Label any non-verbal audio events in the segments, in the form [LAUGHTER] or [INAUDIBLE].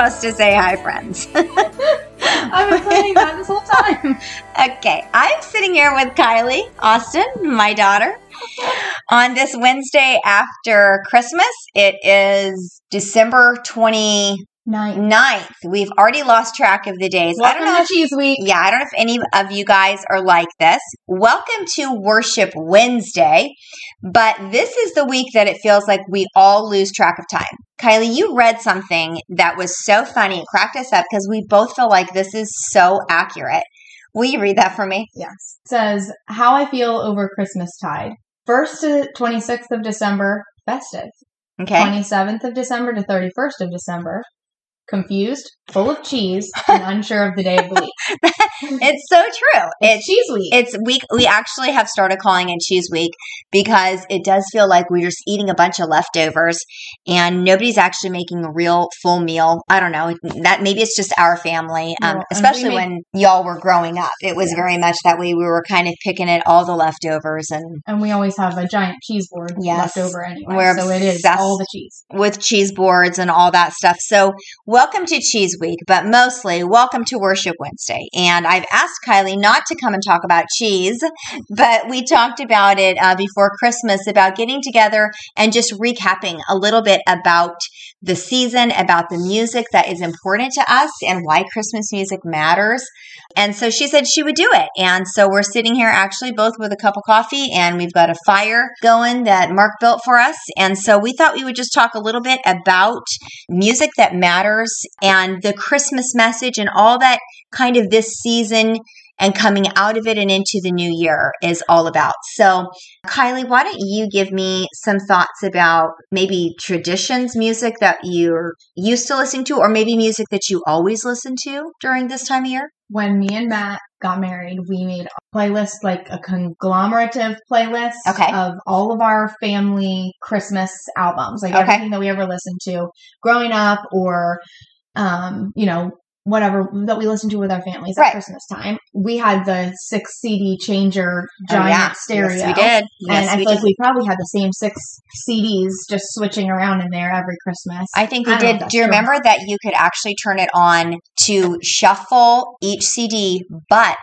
supposed to say hi, friends. [LAUGHS] I've been planning that this whole time. [LAUGHS] okay, I'm sitting here with Kylie Austin, my daughter, on this Wednesday after Christmas. It is December 29th. Nine. We've already lost track of the days. I don't know if Cheese Week. yeah, I don't know if any of you guys are like this. Welcome to Worship Wednesday, but this is the week that it feels like we all lose track of time. Kylie, you read something that was so funny. It cracked us up because we both feel like this is so accurate. Will you read that for me? Yes. Says how I feel over Christmas tide. First to 26th of December, festive. Okay. 27th of December to 31st of December, confused, full of cheese, [LAUGHS] and unsure of the day of the week. [LAUGHS] It's so true. It's It's cheese week. it's week we actually have started calling it cheese week because it does feel like we're just eating a bunch of leftovers and nobody's actually making a real full meal i don't know that maybe it's just our family um, Well, especially make- when y'all were growing up it was Yeah. very much that way we were kind of picking at all the leftovers and and we always have a giant cheese board Yes. left over anyway. We're so it is all the cheese. with cheese boards and all that stuff. So, welcome to Cheese Week, but mostly welcome to Worship Wednesday. And I've asked Kylie not to come and talk about cheese, but we talked about it uh, before Christmas about getting together and just recapping a little bit about the season, about the music that is important to us and why Christmas music matters. And so she said she would do it. And so we're sitting here actually both with a cup of coffee and we've got a fire going that Mark built for us. And so we thought we would just talk a little bit about music that matters and the Christmas message and all that kind of this season and coming out of it and into the new year is all about. So, Kylie, why don't you give me some thoughts about maybe traditions music that you're used to listening to, or maybe music that you always listen to during this time of year? When me and Matt got married, we made a playlist, like a conglomerative playlist Okay. of all of our family Christmas albums, like Okay. everything that we ever listened to growing up or, um, you know, whatever that we listened to with our families at Right. Christmas time. We had the six CD changer Oh, giant yeah. stereo. Yes, we did. Yes, and I feel like we probably had the same six CDs just switching around in there every Christmas. I think we I don't know if did. Do you true. remember that you could actually turn it on to shuffle each CD, but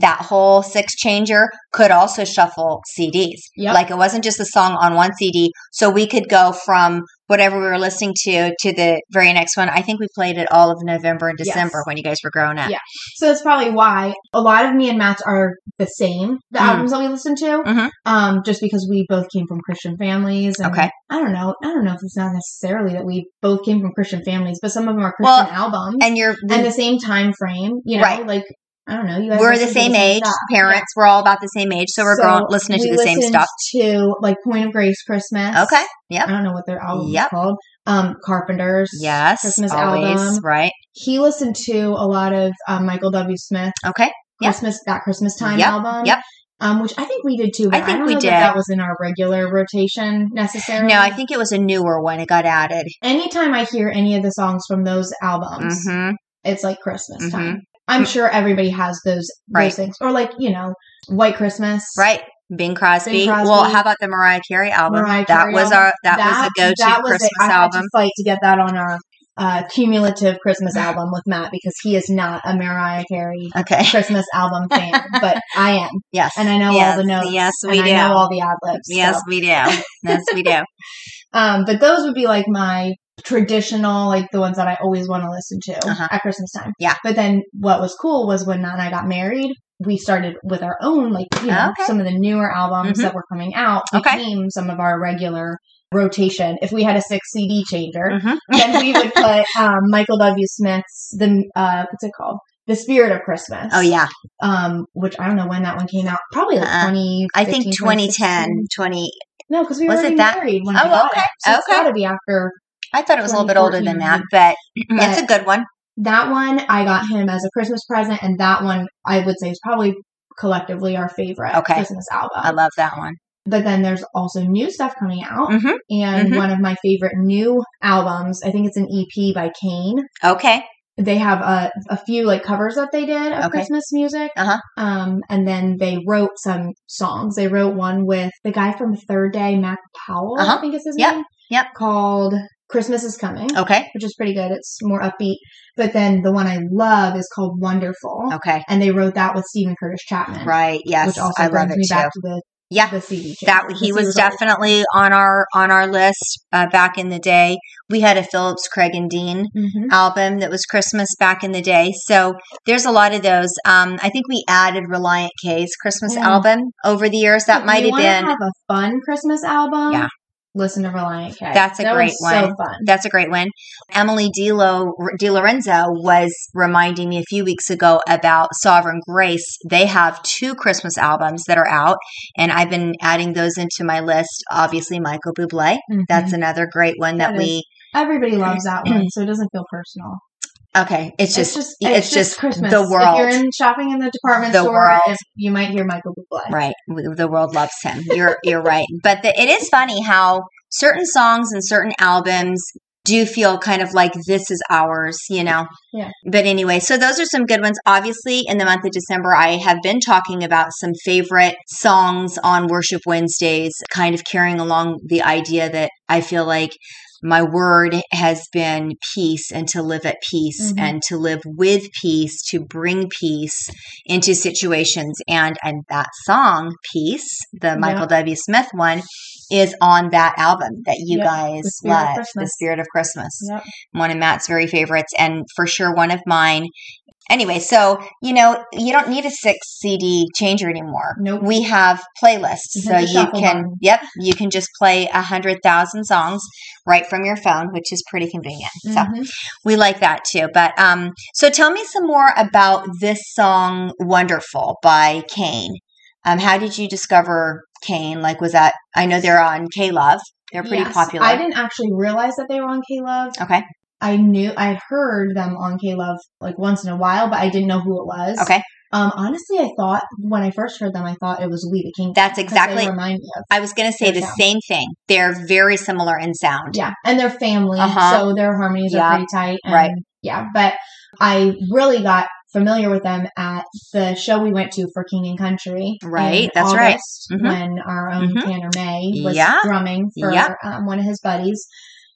that whole six changer could also shuffle CDs. Yep. Like it wasn't just a song on one CD. So we could go from whatever we were listening to to the very next one. I think we played it all of November and Yes. December when you guys were growing up. Yeah. So that's probably why a lot of me and Matt's are the same, the Mm. albums that we listen to. Mhm. Um, just because we both came from Christian families. And Okay. I don't know. I don't know if it's not necessarily that we both came from Christian families, but some of them are Well, Christian albums And you're and the same time frame. You know, Right. like I don't know. You guys we're the same age. stuff. Parents, we're all about the same age, so we're So growing, listening to the same stuff. To like Point of Grace Christmas. Okay. Yeah. I don't know what their album Yep. called. Um, Carpenters. Yes. Christmas always. album. Right. He listened to a lot of um, Michael W. Smith Okay. Yep. Christmas that Christmas time Yep, album. yep. Um, which I think we did too. I think don't we know did. That, that was in our regular rotation necessarily. No, I think it was a newer one. It got added. anytime I hear any of the songs from those albums, hmm it's like Christmas Mhm. time. I'm sure everybody has those Right. things, or like you know, White Christmas. Right. Bing Crosby. Bing Crosby. Well, how about the Mariah Carey album? Mariah that Carey was album. our that, was the go-to that was it. Christmas I had album. to fight to get that on our uh, cumulative Christmas album with Matt because he is not a Mariah Carey Okay. [LAUGHS] Christmas album fan, but I am, Yes. and I know yes, all the notes. Yes, we and do. I know all the ad libs. yes, we do. Yes, we do. [LAUGHS] Um, but those would be like my traditional, like the ones that I always want to listen to Uh-huh. at Christmas time. Yeah. But then what was cool was when I got married, we started with our own, like, you know, Okay. some of the newer albums Mhm. that were coming out Okay. became some of our regular rotation. If we had a six CD changer, Mhm. then we would put [LAUGHS] um, Michael W. Smith's, the, uh, what's it called? The Spirit of Christmas. Oh yeah, Um, which I don't know when that one came out. Probably like Uh-uh. 20. I think 2010, 20. No, because we were Was it that? married when Oh, okay, it. So it's okay. got to be after I thought it was a little bit older than that, but it's a good one. that one. I got him as a Christmas present, and that one I would say is probably collectively our favorite Okay. Christmas album. I love that one. But then there's also new stuff coming out. Mhm. And Mhm. one of my favorite new albums, I think it's an EP by CAIN. Okay. They have a, a few like covers that they did of Okay. Christmas music. Uh-huh. Um, and then they wrote some songs. They wrote one with the guy from Third Day, Mac Powell, Uh-huh. I think is his Yep. name. Yep. Called Christmas is Coming, Okay. which is pretty good. It's more upbeat. But then the one I love is called Wonderful. Okay. And they wrote that with Steven Curtis Chapman. Right. Yes. Which also I love brings it me too. back to the, Yeah. the CD. that he was CD always- definitely on our on our list uh, back in the day. We had a Phillips Craig and Dean Mhm. album that was Christmas back in the day. So there's a lot of those. Um, I think we added Relient K's Christmas Mm. album over the years. That might have been have a fun Christmas album. Yeah. Listen to Relient K. That's a That great So one. fun. That's a great one. Emily DiLo, DiLorenzo was reminding me a few weeks ago about Sovereign Grace. They have two Christmas albums that are out, and I've been adding those into my list. Obviously, Michael Bublé. Mhm. That's another great one that, That we. Everybody loves that one, [CLEARS THROAT] so it doesn't feel personal. Okay, it's just it's just it's, just, Christmas. the world. If you're in shopping in the department The store, world. if you might hear Michael Bublé. Right. The world loves him. You're you're right. But the, it is funny how certain songs and certain albums do feel kind of like this is ours, you know. Yeah. But anyway, so those are some good ones. Obviously, in the month of December, I have been talking about some favorite songs on Worship Wednesdays, kind of carrying along the idea that I feel like my word has been peace and to live at peace Mhm. and to live with peace to bring peace into situations. And and that song peace the michael w. Smith one is on that album that you Yep, guys The love the spirit of christmas Yep. one of matt's very favorites and for sure one of mine anyway so you know you don't need a six cd changer anymore Nope. we have playlists You so you can button. yep you can just play a hundred thousand songs right from your phone which is pretty convenient so Mhm. we like that too. But um, so tell me some more about this song, "Wonderful" by CAIN. Um, how did you discover CAIN? Like, was that? I know they're on K Love. They're pretty Yes. popular. I didn't actually realize that they were on K Love. Okay. I knew I heard them on K Love like once in a while, but I didn't know who it was. Okay. Um, honestly, I thought when I first heard them, I thought it was We the King. That's exactly. They remind me of. I was going to say the sound. same thing. They're very similar in sound. Yeah, and they're family, Uh-huh. so their harmonies Yeah. are pretty tight. And, Right. Yeah, but I really got familiar with them at the show we went to for King and Country. Right, that's right. August, Mhm. When our own Mhm. Tanner May was Yeah. drumming for Yeah. um, one of his buddies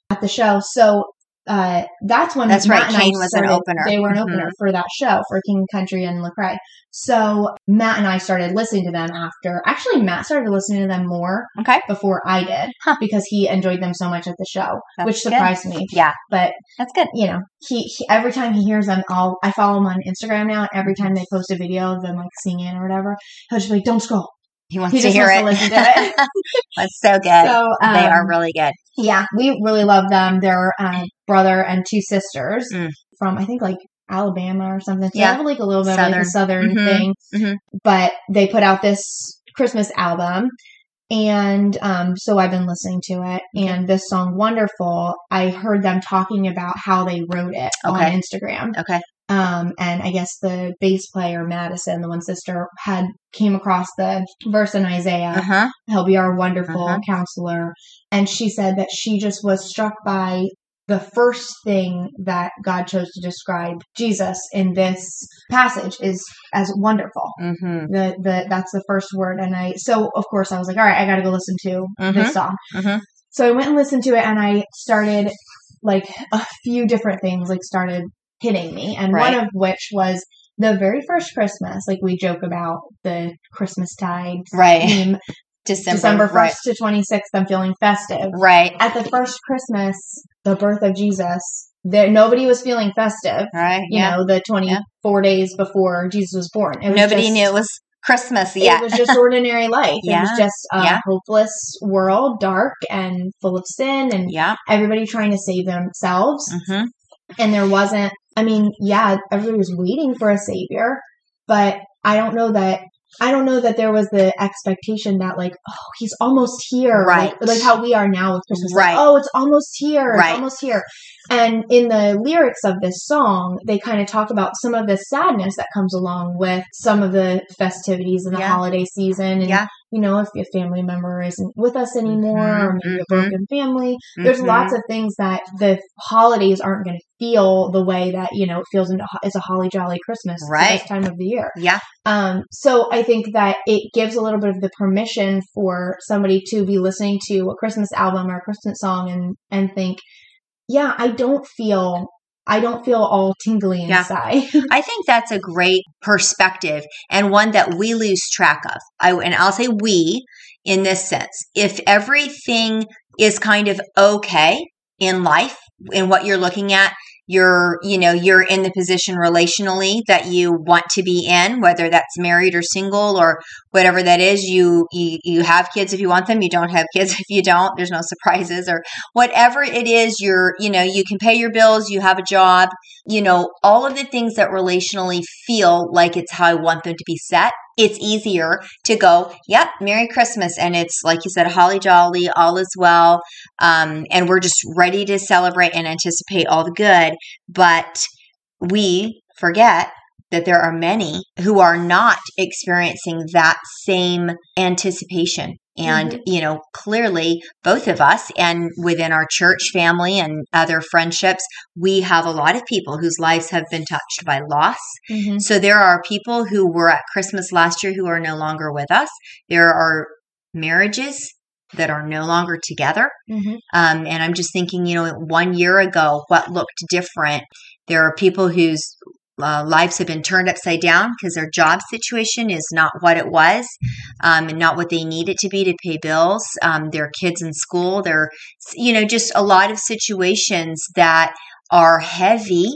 at the show. So uh, that's when That's Matt right, CAIN was an started- opener. They were an Mhm. opener for that show for King Country and Lecrae. So Matt and I started listening to them after. Actually, Matt started listening to them more Okay. before I did Huh. because he enjoyed them so much at the show, That's which good. surprised me. Yeah. But That's good. you know, he, he every time he hears them, I'll I follow him on Instagram now. And every time they post a video of them like singing or whatever, he'll just be like, "Don't scroll." He wants He to hear wants it. to listen to [LAUGHS] it. That's so good. so um, they are really good. yeah, we really love them. They're uh, brother and two sisters Mm. from I think like Alabama or something. So Yeah. they have like a little bit of like a southern Mhm. thing. Mhm. But they put out this Christmas album. And um, so I've been listening to it, Okay. and this song "Wonderful." I heard them talking about how they wrote it Okay. on Instagram. Okay. Um, and I guess the bass player Madison, the one sister, had came across the verse in Isaiah, Uh huh. He'll be our wonderful Uh-huh. counselor. And she said that she just was struck by the first thing that God chose to describe Jesus in this passage is as wonderful. Mm-hmm. The the that's the first word. And I so of course I was like, all right, I gotta go listen to this song. Mhm. So I went and listened to it and I started like a few different things like started hitting me. And Right. one of which was the very first Christmas, like we joke about the Christmas tide Right. theme [LAUGHS] December. December 1st Right. to 26th, I'm feeling festive. Right. At the first Christmas, the birth of Jesus, there nobody was feeling festive. Right. You yeah. know, the 24 days before Jesus was born. It was Nobody just- knew it was Christmas yet. It was just ordinary [LAUGHS] life. It was Yeah, just a yeah. hopeless world, dark and full of sin, and yeah. everybody trying to save themselves. hmm And there wasn't, I mean, yeah, everybody was waiting for a savior, but I don't know that. I don't know that there was the expectation that like, oh, he's almost here, Right. Like, like how we are now with Christmas. like, Right. oh, it's almost here. Right. It's almost here. And in the lyrics of this song, they kind of talk about some of the sadness that comes along with some of the festivities in the Yeah. holiday season and Yeah. You know, if a family member isn't with us anymore or maybe a mhm. broken family, there's Mhm. lots of things that the holidays aren't going to feel the way that, you know, it feels in, it's a holly jolly Christmas Right. this time of the year. Yeah. Um, so I think that it gives a little bit of the permission for somebody to be listening to a Christmas album or a Christmas song and, and think, yeah, I don't feel, I don't feel all tingly Yeah. inside. [LAUGHS] I think that's a great perspective and one that we lose track of. I and I'll say we in this sense. If everything is kind of okay in life in what you're looking at, you're, you know, you're in the position relationally that you want to be in, whether that's married or single or whatever that is. You you you have kids if you want them, you don't have kids [LAUGHS] if you don't. There's no surprises or whatever it is, you're, you know, you can pay your bills, you have a job, you know, all of the things that relationally feel like it's how I want them to be set, it's easier to go, yep, Merry Christmas. And it's like you said, holly jolly, all is well. Um, and we're just ready to celebrate and anticipate all the good. But we forget that there are many who are not experiencing that same anticipation. And, you know, clearly both of us and within our church family and other friendships, we have a lot of people whose lives have been touched by loss. Mhm. So there are people who were at Christmas last year who are no longer with us. There are marriages that are no longer together. Mhm. Um, and I'm just thinking, you know, one year ago, what looked different? There are people whose uh, lives have been turned upside down because their job situation is not what it was um, and not what they need it to be to pay bills. Um, their kids in school, they're, you know, just a lot of situations that are heavy.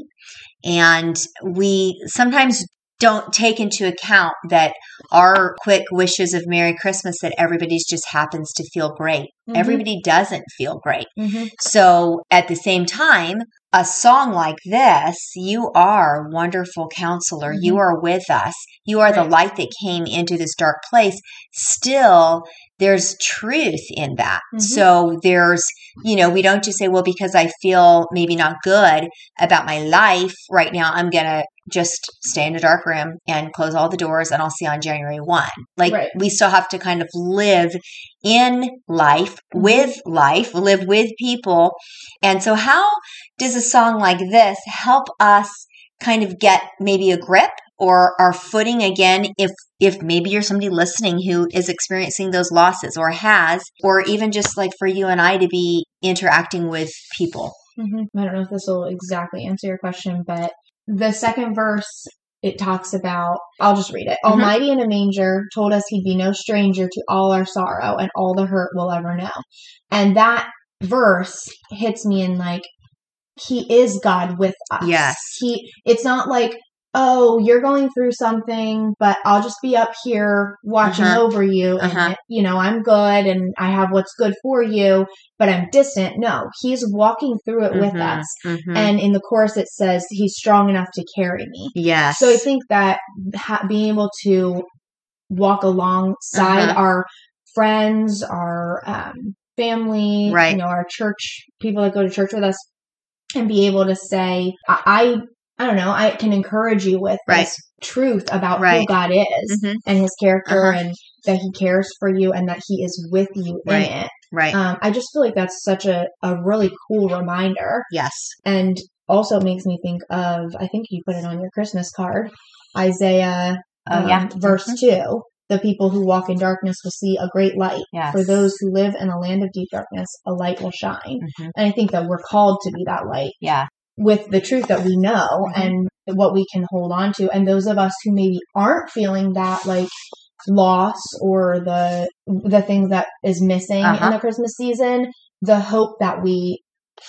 And we sometimes don't take into account that our quick wishes of Merry Christmas that everybody's just happens to feel great. Mhm. Everybody doesn't feel great. Mhm. So at the same time, a song like this, you are wonderful counselor. You are with us. You are the light that came into this dark place. Still, there's truth in that. Mhm. So there's, you know, we don't just say, well, because I feel maybe not good about my life right now, I'm going to just stay in a dark room and close all the doors and I'll see on January 1. Like Right. we still have to kind of live in life, Mhm. with life, live with people. And so how does a song like this help us kind of get maybe a grip or our footing again if if maybe you're somebody listening who is experiencing those losses or has or even just like for you and I to be interacting with people. hmm I don't know if this will exactly answer your question, but the second verse it talks about I'll just read it. Mhm. Almighty in a manger told us he'd be no stranger to all our sorrow and all the hurt we'll ever know. And that verse hits me in like he is God with us. Yes. He it's not like oh, you're going through something, but I'll just be up here watching Uh-huh. over you and Uh-huh. you know, I'm good and I have what's good for you, but I'm distant. No, he's walking through it with Mhm, us. mhm. And in the chorus, it says he's strong enough to carry me. yes. So I think that ha- being able to walk alongside Uh-huh. our friends, our um, family, Right. you know, our church people that go to church with us, and be able to say, I, I, don't know, I can encourage you with Right. this truth about who God is Mhm. and His character, Uh-huh. and that He cares for you, and that He is with you Right. in it. right. Um, I just feel like that's such a, a really cool reminder yes. and also makes me think of I think you put it on your Christmas card, Isaiah Oh um, yeah. verse Mhm. two. The people who walk in darkness will see a great light. Yes. For those who live in a land of deep darkness, a light will shine. Mhm. And I think that we're called to be that light Yeah. With the truth that we know Mhm. and what we can hold on to. And those of us who maybe aren't feeling that like loss or the the things that is missing Uh-huh. in the Christmas season, the hope that we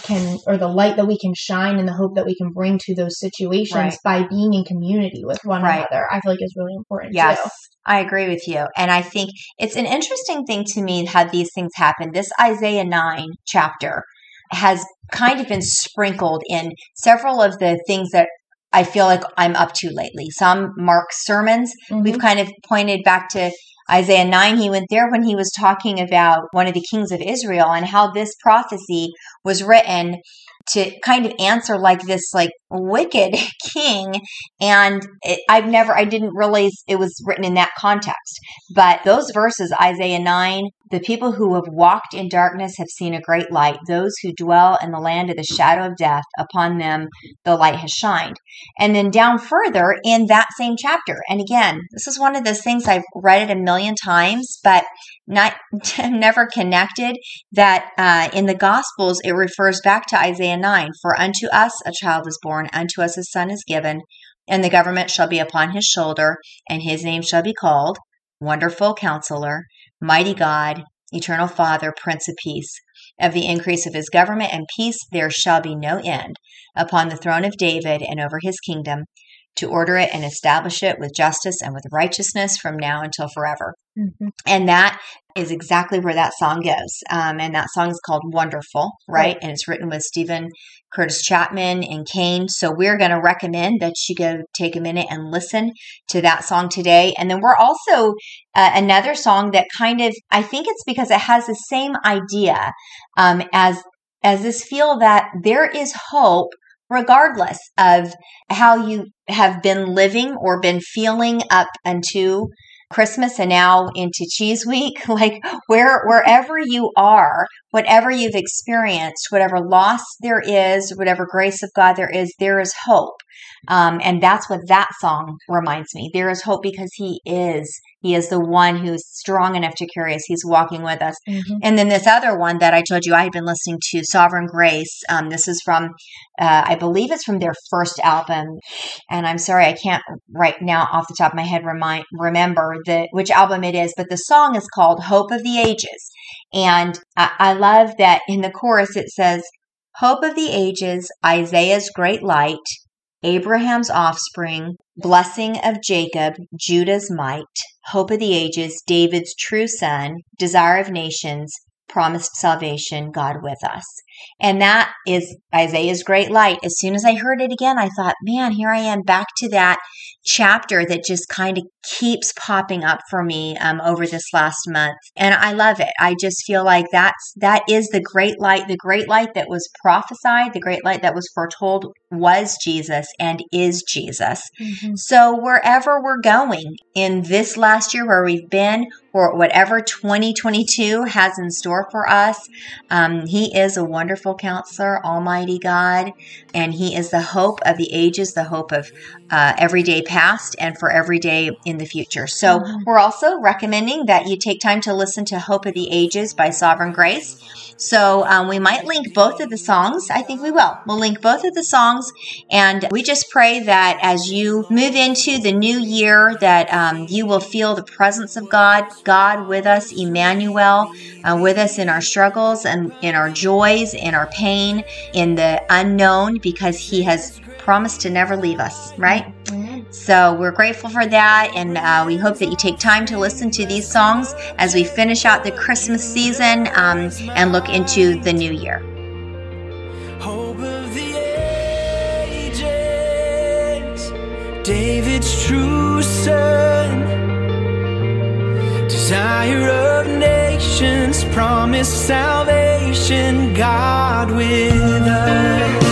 can or the light that we can shine and the hope that we can bring to those situations Right. by being in community with one Right. another, I feel like is really important Yes, too. I agree with you. And I think it's an interesting thing to me how these things happen. This Isaiah 9 chapter has kind of been sprinkled in several of the things that I feel like I'm up to lately. Some Mark's sermons, Mhm. we've kind of pointed back to Isaiah 9. He went there when he was talking about one of the kings of Israel and how this prophecy was written to kind of answer like this like wicked [LAUGHS] king and it, i've never i didn't realize it was written in that context. But those verses isaiah 9 the people who have walked in darkness have seen a great light. Those who dwell in the land of the shadow of death upon them the light has shined. And then down further in that same chapter and again this is one of those things i've read it a million times but not [LAUGHS] never connected that uh, in the gospels it refers back to isaiah 9 for unto us a child is born unto us a son is given and the government shall be upon his shoulder and his name shall be called wonderful counselor mighty god eternal father prince of peace. Of the increase of his government and peace there shall be no end upon the throne of david and over his kingdom to order it and establish it with justice and with righteousness from now until forever Mhm. and that is exactly where that song goes. Um, and that song is called Wonderful, right? Right. And it's written with Steven Curtis Chapman and CAIN. So we're going to recommend that you go take a minute and listen to that song today. And then we're also uh, another song that kind of, I think it's because it has the same idea um, as as this feel that there is hope regardless of how you have been living or been feeling up until Christmas and now into Cheese Week, [LAUGHS] like where wherever you are, whatever you've experienced, whatever loss there is, whatever grace of God there is, there is hope. Um, and that's what that song reminds me. There is hope because He is. He is the one who's strong enough to carry us. He's walking with us. Mhm. And then this other one that I told you I had been listening to, Sovereign Grace. Um, this is from, uh, I believe it's from their first album. And I'm sorry, I can't right now off the top of my head remind remember the which album it is, but the song is called "Hope of the Ages." And I, I love that in the chorus it says, "Hope of the ages, Isaiah's great light." Abraham's offspring, blessing of Jacob, Judah's might, hope of the ages, David's true son, desire of nations, promised salvation, God with us. And that is Isaiah's great light. As soon as I heard it again, I thought, man, here I am back to that chapter that just kind of keeps popping up for me um, over this last month. And I love it. I just feel like that's, that is the great light, the great light that was prophesied, the great light that was foretold was Jesus and is Jesus. Mhm. So wherever we're going in this last year where we've been, or whatever 2022 has in store for us, um, He is a wonderful counselor, Almighty God, and He is the hope of the ages, the hope of uh, every day past and for every day in the future. So Mhm. we're also recommending that you take time to listen to Hope of the Ages by Sovereign Grace. So um, we might link both of the songs. I think we will. We'll link both of the songs, and we just pray that as you move into the new year, that um, you will feel the presence of God, God with us, Emmanuel, uh, with us in our struggles and in our joys, in our pain, in the unknown, because He has promised to never leave us. Right. Amen. So we're grateful for that, and uh, we hope that you take time to listen to these songs as we finish out the Christmas season um, and look into the new year. Hope of the ages, David's true son, desire of nations, promised salvation, God with us.